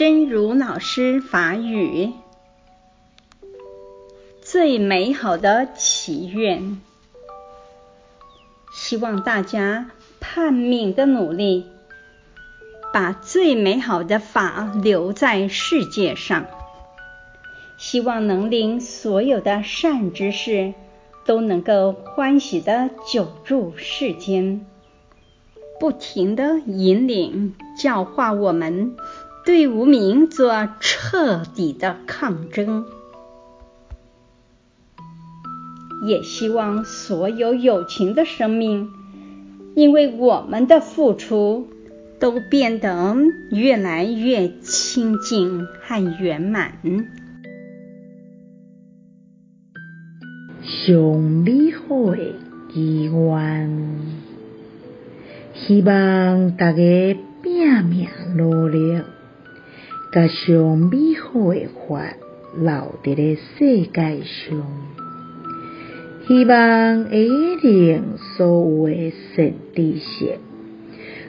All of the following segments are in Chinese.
真如老师法语，最美好的祈愿，希望大家拼命的努力，把最美好的法留在世界上，希望能令所有的善知识都能够欢喜的久住世间，不停的引领教化我们，对无明做彻底的抗争。也希望所有有情的生命，因为我们的付出，都变得越来越清净和圆满。上美好的祈愿，希望大家拼命努力，加上美好的法留在了世界上。希望会令所有的善知识，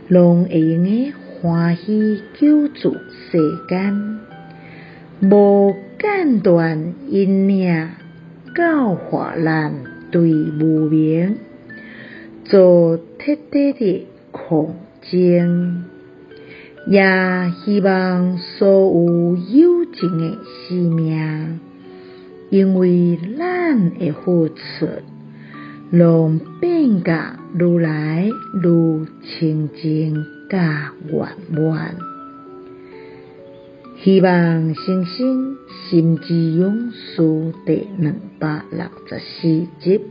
拢会用个欢喜救助世间，无间断引领教化咱对无明，做彻底的空净。也希望所有有情的生命。因为咱的付出，拢变甲愈来愈清净甲圆满。希望星星心之勇士第两百六十四集。